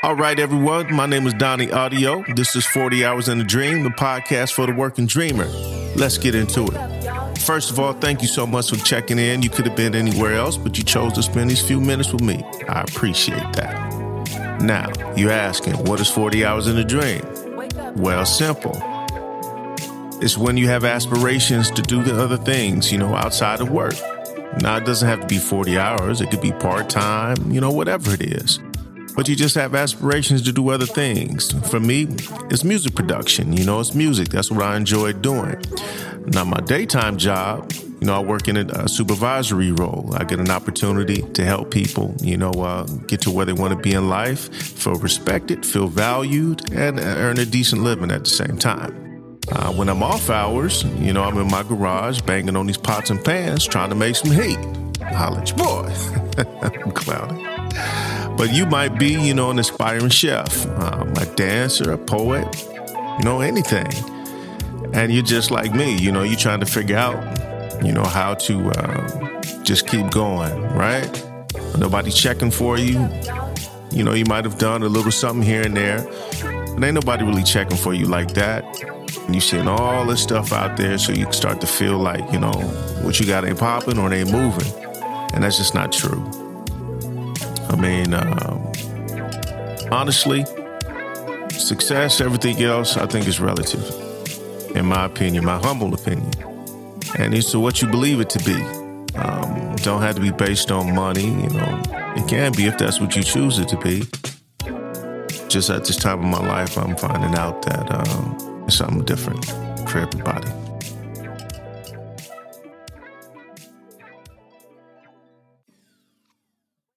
All right, everyone. My name is Donnie Audio. This is 40 Hours and a Dream, the podcast for the working dreamer. Let's get into it. First of all, thank you so much for checking in. You could have been anywhere else, but you chose to spend these few minutes with me. I appreciate that. Now, you're asking, what is 40 Hours and a Dream? Well, simple. It's when you have aspirations to do the other things, you know, outside of work. Now, it doesn't have to be 40 hours, it could be part time, you know, whatever it is but you just have aspirations to do other things. For me, it's music production. You know, it's music. That's what I enjoy doing. Now, my daytime job, you know, I work in a, supervisory role. I get an opportunity to help people, you know, uh, get to where they want to be in life, feel respected, feel valued, and earn a decent living at the same time. Uh, when I'm off hours, you know, I'm in my garage banging on these pots and pans trying to make some heat. Holla boy. I'm clowning. But you might be, you know, an aspiring chef, um, a dancer, a poet, you know, anything. And you're just like me, you know, you're trying to figure out, you know, how to uh, just keep going, right? Nobody checking for you. You know, you might have done a little something here and there, but ain't nobody really checking for you like that. And you're seeing all this stuff out there, so you start to feel like, you know, what you got ain't popping or ain't moving. And that's just not true. I mean, um, honestly, success, everything else, I think is relative, in my opinion, my humble opinion. And it's what you believe it to be. Um, don't have to be based on money, you know. It can be if that's what you choose it to be. Just at this time of my life, I'm finding out that um, it's something different for everybody.